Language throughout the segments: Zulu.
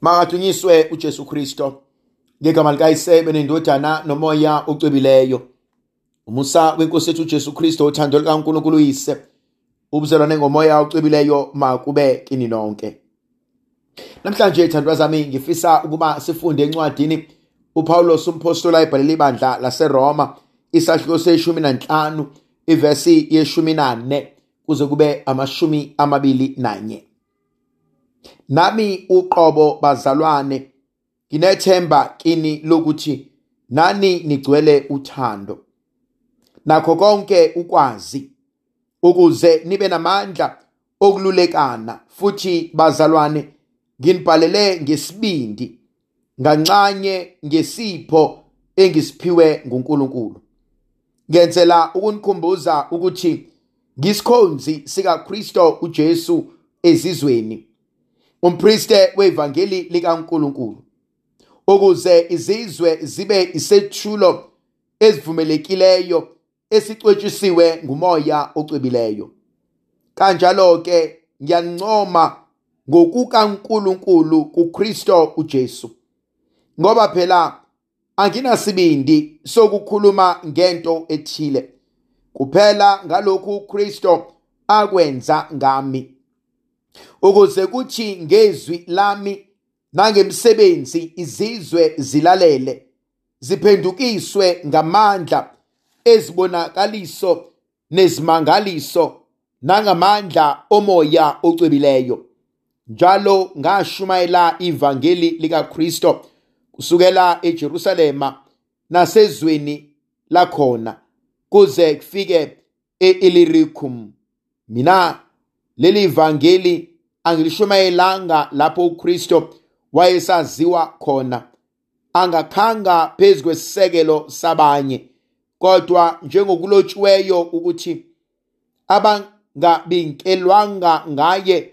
Makadunyiswe uJesu Kristo. Ngegama likayisebe nendodana nomoya ocwebileyo. Umusa wenkosi yethu uJesu Kristo uthando likaNkulunkulu uyise. Ubuzalwane ngomoya ocwebileyo makube kini nonke. Namhlanje thandwa zami ngifisa ukuba sifunde encwadini uPaulos umphostoli ayibhalela ibandla laseRoma isahluko seshumi nanhlanu ivesi yeshumi nane kuze kube amashumi amabili nanye. Nami uqobo bazalwane nginethemba kini lokuthi nani nigcwele uthando. Nakho konke ukwazi ukuze nibe namandla okululekana futhi bazalwane nginibhalele ngesibindi ngancanye ngesipho engisiphiwe nguNkulunkulu. Ngenzela ukunikhumbuza ukuthi ngisikhonzi sikaKristo uJesu ezizweni. Umpriste wevangeli likaNkulunkulu ukuze izizwe zibe isethulo ezivumelekileyo esicwetshisiwe ngumoya ocwebileyo kanjalo ke ngiyanincoma ngokukaNkulunkulu kuKristo uJesu ngoba phela anginasibindi sokukhuluma ngento ethile. Kuphela ngalokhu uKristo akwenza ngami. Ukuze kuthi ngezwi lami nangemsebenzi izizwe zilalele ziphendukiswe ngamandla ezibonakaliso nezimangaliso nangamandla omoya ocwebileyo. Njalo ngashumayela ivangeli likaKristo kusukela eJerusalema nasezweni lakhona kuze kufike e-Illyricum. Mina leli vangeli angilishumayelanga lapho uKristo wayesaziwa khona. Angakhanga phezu kwesisekelo sabanye kodwa njengokulotshiweyo ukuthi abangabinkelwanga ngaye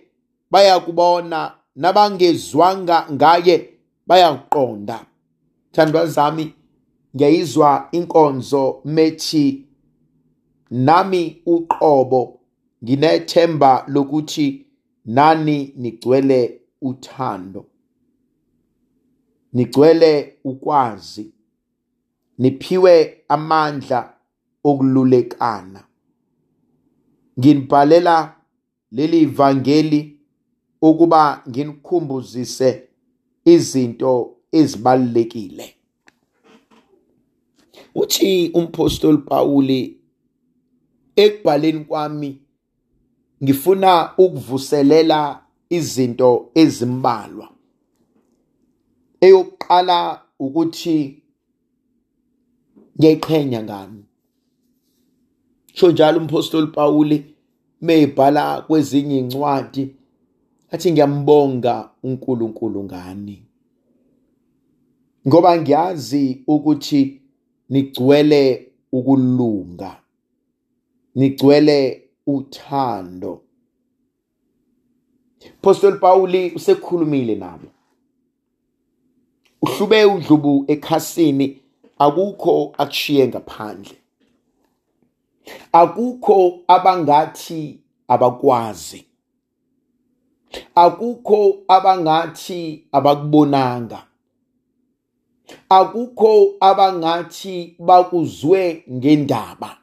bayakubona nabangezwanga ngaye bayakuqonda thandwa zami ngiyayizwa inkonzo methi nami uqobo. Nginethemba lokuthi nani nigcwele uthando. Nigcwele ukwazi niphiwe amandla okululekana. Nginibhalela leli vangeli ukuba nginikhumbuzise izinto ezibalulekile. Uthi umpostoli Pawuli ekubhaleni kwami ngifuna ukuvuselela izinto ezimbalwa. Eyokuqala ukuthi ngiyayiqhenya ngami sho njalo umpostoli Pawuli meyibhala kwezinye incwadi athi ngiyambonga uNkulunkulu ngani? Ngoba ngiyazi ukuthi nigcwele ukulunga nigcwele uthando. Apostle Pawuli usekhulumile nabo uhlube udlubu ekhasini akukho akushiye ngaphandle. Akukho abangathi abakwazi. Akukho abangathi abakubonanga. Akukho abangathi bakuzwe ngendaba.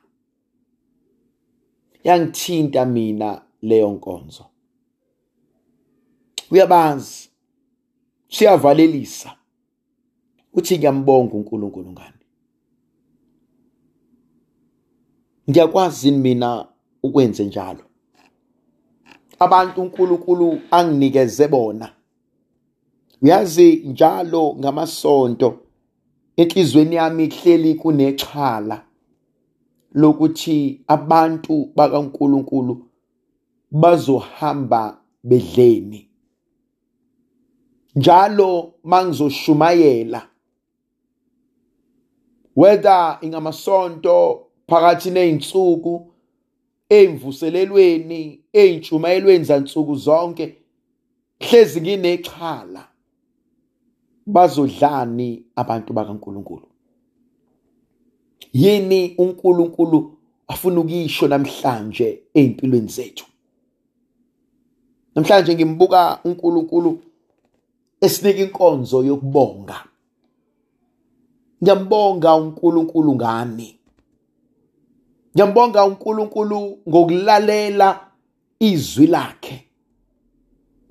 Yangithinta mina leyo nkonzo. Uyabazi siyavalelisa uthi ngiyambonga uNkulunkulu ngani. Ngiyakwazi mina ukwenze njalo? Abantu uNkulunkulu anginikeze bona. Uyazi njalo ngamasonto enhlizweni yami ihleli kunexhala lokuthi abantu bakaNkulunkulu bazohamba bedleni. Njalo mangizoshumayela whether ingamasonto phakathi nezinsuku emvuselelweni eintshumayelweni zansuku zonke hlezi nginexhala bazodlani abantu bakaNkuluNkulu. Yini uNkulunkulu afuna ukisho namhlanje ezimpilweni zethu? Namhlanje ngimbuka uNkulunkulu esinika inkonzo yokubonga. Ngiyambonga uNkulunkulu ngani? Ngiyambonga uNkulunkulu ngokulalela izwi lakhe.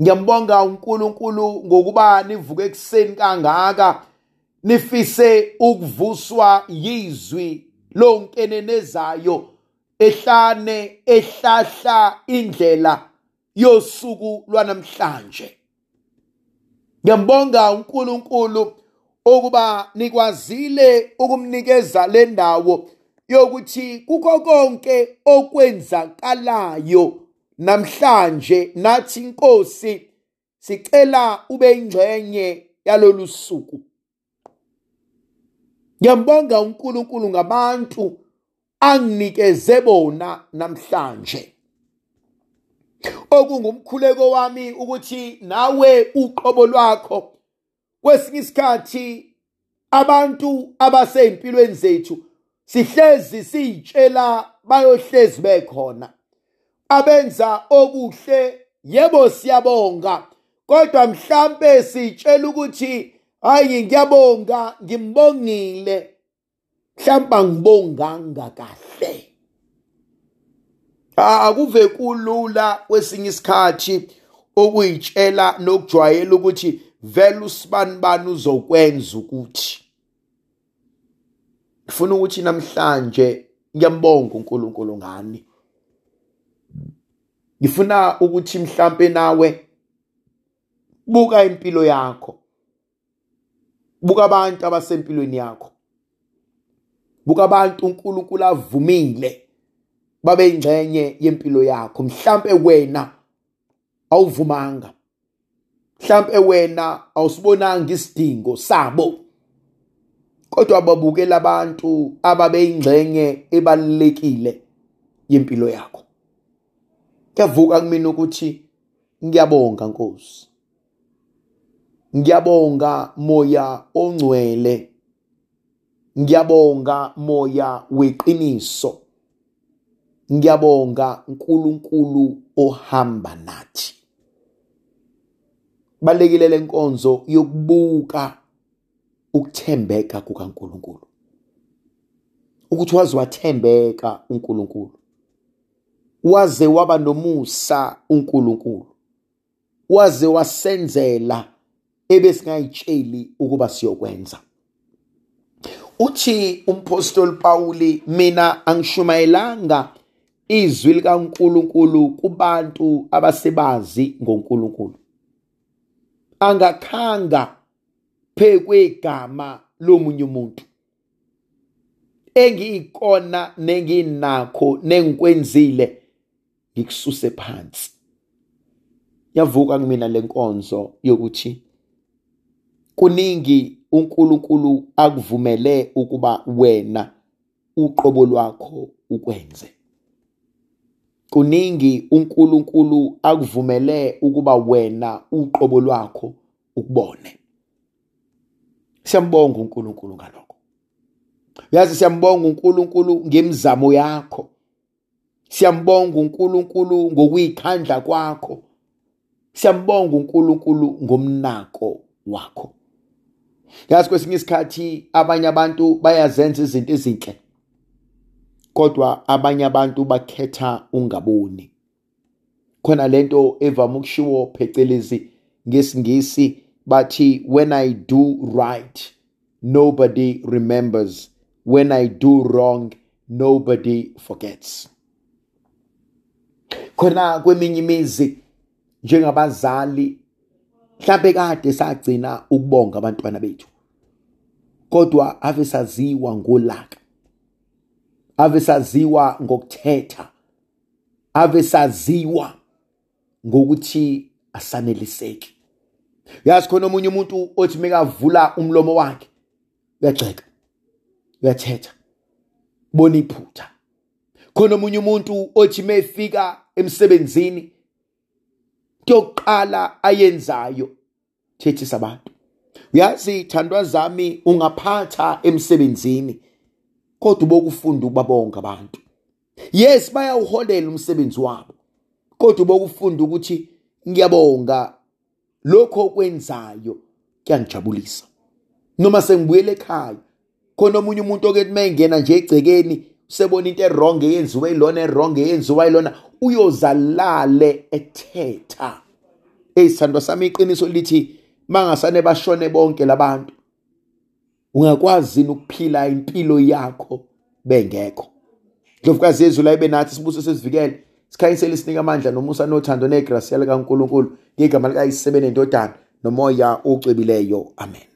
Ngiyambonga uNkulunkulu ngokuba nivuke ekseni kangaka nifise ukuvuswa yizwi lonkenenezayo ehlane ehlahla indlela yosuku lwanamhlanje. Ngiyambonga uNkulunkulu ukuba nikwazile ukumnikeza le ndawo yokuthi kukho konke okwenzakalayo namhlanje nathi inkosi sicela ube ingxenye yalolu suku. Ngiyambonga uNkulunkulu ngabantu anginikeze bona namhlanje. Okungumkhuleko wami ukuthi nawe uqobo lwakho kwesinye isikhathi abantu abasey'mpilweni zethu sihlezi siyitshela bayohlezi bekhona. Abenza okuhle yebo siyabonga. Kodwa mhlambe sitshela ukuthi hayi ngiyabonga ngimbongile. Mhlawumbe ngibonganga kahle. Akuve kulula kwesinye isikhathi ukuyitshela nokujwayela ukuthi vele usibani bani uzokwenza ukuthi. Ngifuna ukuthi namhlanje ngiyambonga uNkulunkulu ngani. Ngifuna ukuthi mhlambe nawe buka impilo yakho. Buka abantu abasempilweni yakho. Buka abantu uNkulunkulu avumile babe ingxenye yempilo yakho. Mhlambe wena awuvumanga. Mhlambe wena awusibonanga isidingo sabo. Kodwa babukela abantu ababe ingxenye ebalekile yempilo yakho. Kuyavuka kumina ukuthi ngiyabonga Nkosi. Ngiyabonga moya ongcwele. Ngiyabonga moya weqiniso. Ngiyabonga uNkulunkulu ohamba nathi. Balekile lenkonzo yokubuka ukuthembeka kukaNkulunkulu. Ukuthi wazi wathembeka uNkulunkulu. Waze waba nomusa uNkulunkulu. Waze wasenzela ebesingayitsheli ukuba siyokwenza. Uthi umpostoli Pawuli mina angishumayelanga izwi likaNkulunkulu kubantu abasebazi ngoNkulunkulu. Angakhanga phekwegama lomunye umuntu. Engiyikona nenginakho nengikwenzile ngikususe phansi. Yavuka kumina lenkonzo yokuthi kuningi uNkulunkulu akuvumele ukuba wena uqobo lwakho ukwenze. Kuningi uNkulunkulu akuvumele ukuba wena uqobo lwakho ukubone. Siyambonga uNkulunkulu ngalokho. Yazi siyambonga uNkulunkulu ngemizamo yakho. Siyambonga uNkulunkulu ngokuyikhandla kwakho. Siyambonga uNkulunkulu ngomnako wakho. Yazi kwesinye isikhathi abanye abantu bayazenza izinto ezinhle kodwa abanye abantu bakhetha ungaboni khona lento evama ukushiwo phecelezi ngesingisi bathi when i do right nobody remembers. When i do wrong nobody forgets. Khona kweminye imizi njengabazali mhlawumbe kade sagcina ukubonga abantwana bethu kodwa ave saziwa ngolaka ave saziwa ngokuthetha ave saziwa ngokuthi asaneliseki. Yazi khona omunye umuntu othi mekavula umlomo wakhe uyagxeka uyathetha bona iphutha. Khona omunye umuntu othi mefika emsebenzini kuyoqala ayenzayo. Thethisa abantu uyazi thandwa zami ungaphatha emsebenzini kodwa ubokufunda ukubabonga abantu. Yes bayawuholela umsebenzi wabo kodwa ubokufunda ukuthi ngiyabonga lokho okwenzayo kuyangijabulisa. Noma sengibuyele ekhaya khona omunye umuntu okethi mayengena nje egcekeni usebona into errong eyenziwa ilona errong eyenziwa ilona uyozalale ethetha. Eyisithandwa sami iqiniso lithi mangasane bashone bonke labantu ungakwazi ukuphila impilo yakho? Bengekho. Ndlovukazi yezulu ayibe nathi sibuso sesivikele. Sikhanyisele sinika amandla nomusa nothando negrasiya likaNkulunkulu ngegama likayisebene ndodana nomoya ocwebileyo amen.